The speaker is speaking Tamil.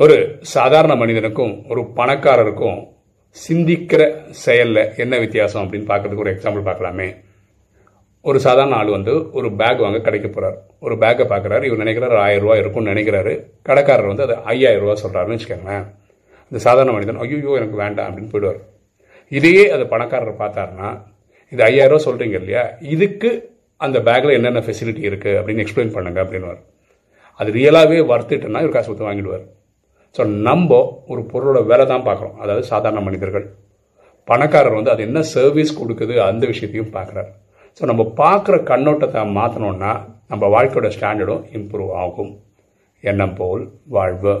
ஒரு சாதாரண மனிதனுக்கும் ஒரு பணக்காரருக்கும் சிந்திக்கிற செயலில் என்ன வித்தியாசம் அப்படின்னு பார்க்கறதுக்கு ஒரு எக்ஸாம்பிள் பார்க்கலாமே. ஒரு சாதாரண ஆள் வந்து ஒரு பேக் வாங்க கடைக்கு போகிறார் ஒரு பேக்கை பார்க்குறாரு. இவர் நினைக்கிறாரு ஆயிரம் இருக்கும்னு நினைக்கிறாரு. கடைக்காரர் வந்து அது ஐயாயிரம் ரூபா சொல்கிறாருன்னு வச்சுக்கோங்களேன். இந்த சாதாரண மனிதன் ஐயோ எனக்கு வேண்டாம் அப்படின்னு போயிடுவார். இதையே அது பணக்காரர் பார்த்தாருன்னா இது ஐயாயிரம் ரூபாய் இல்லையா? இதுக்கு அந்த பேக்கில் என்னென்ன ஃபெசிலிட்டி இருக்குது அப்படின்னு எக்ஸ்பிளைன் பண்ணுங்க அப்படின்னு அது ரியலாகவே வர்த்துட்டுன்னா இவர் காசு கொடுத்து வாங்கிடுவார். ஸோ நம்ம ஒரு பொருளோட வேலை தான் பார்க்குறோம். அதாவது சாதாரண மனிதர்கள். பணக்காரர் வந்து அது என்ன சர்வீஸ் கொடுக்குது அந்த விஷயத்தையும் பார்க்குறாரு. ஸோ நம்ம பார்க்குற கண்ணோட்டத்தை மாற்றணும்னா நம்ம வாழ்க்கையோட ஸ்டாண்டர்டும் இம்ப்ரூவ் ஆகும். எண்ணம் போல் வாழ்வு.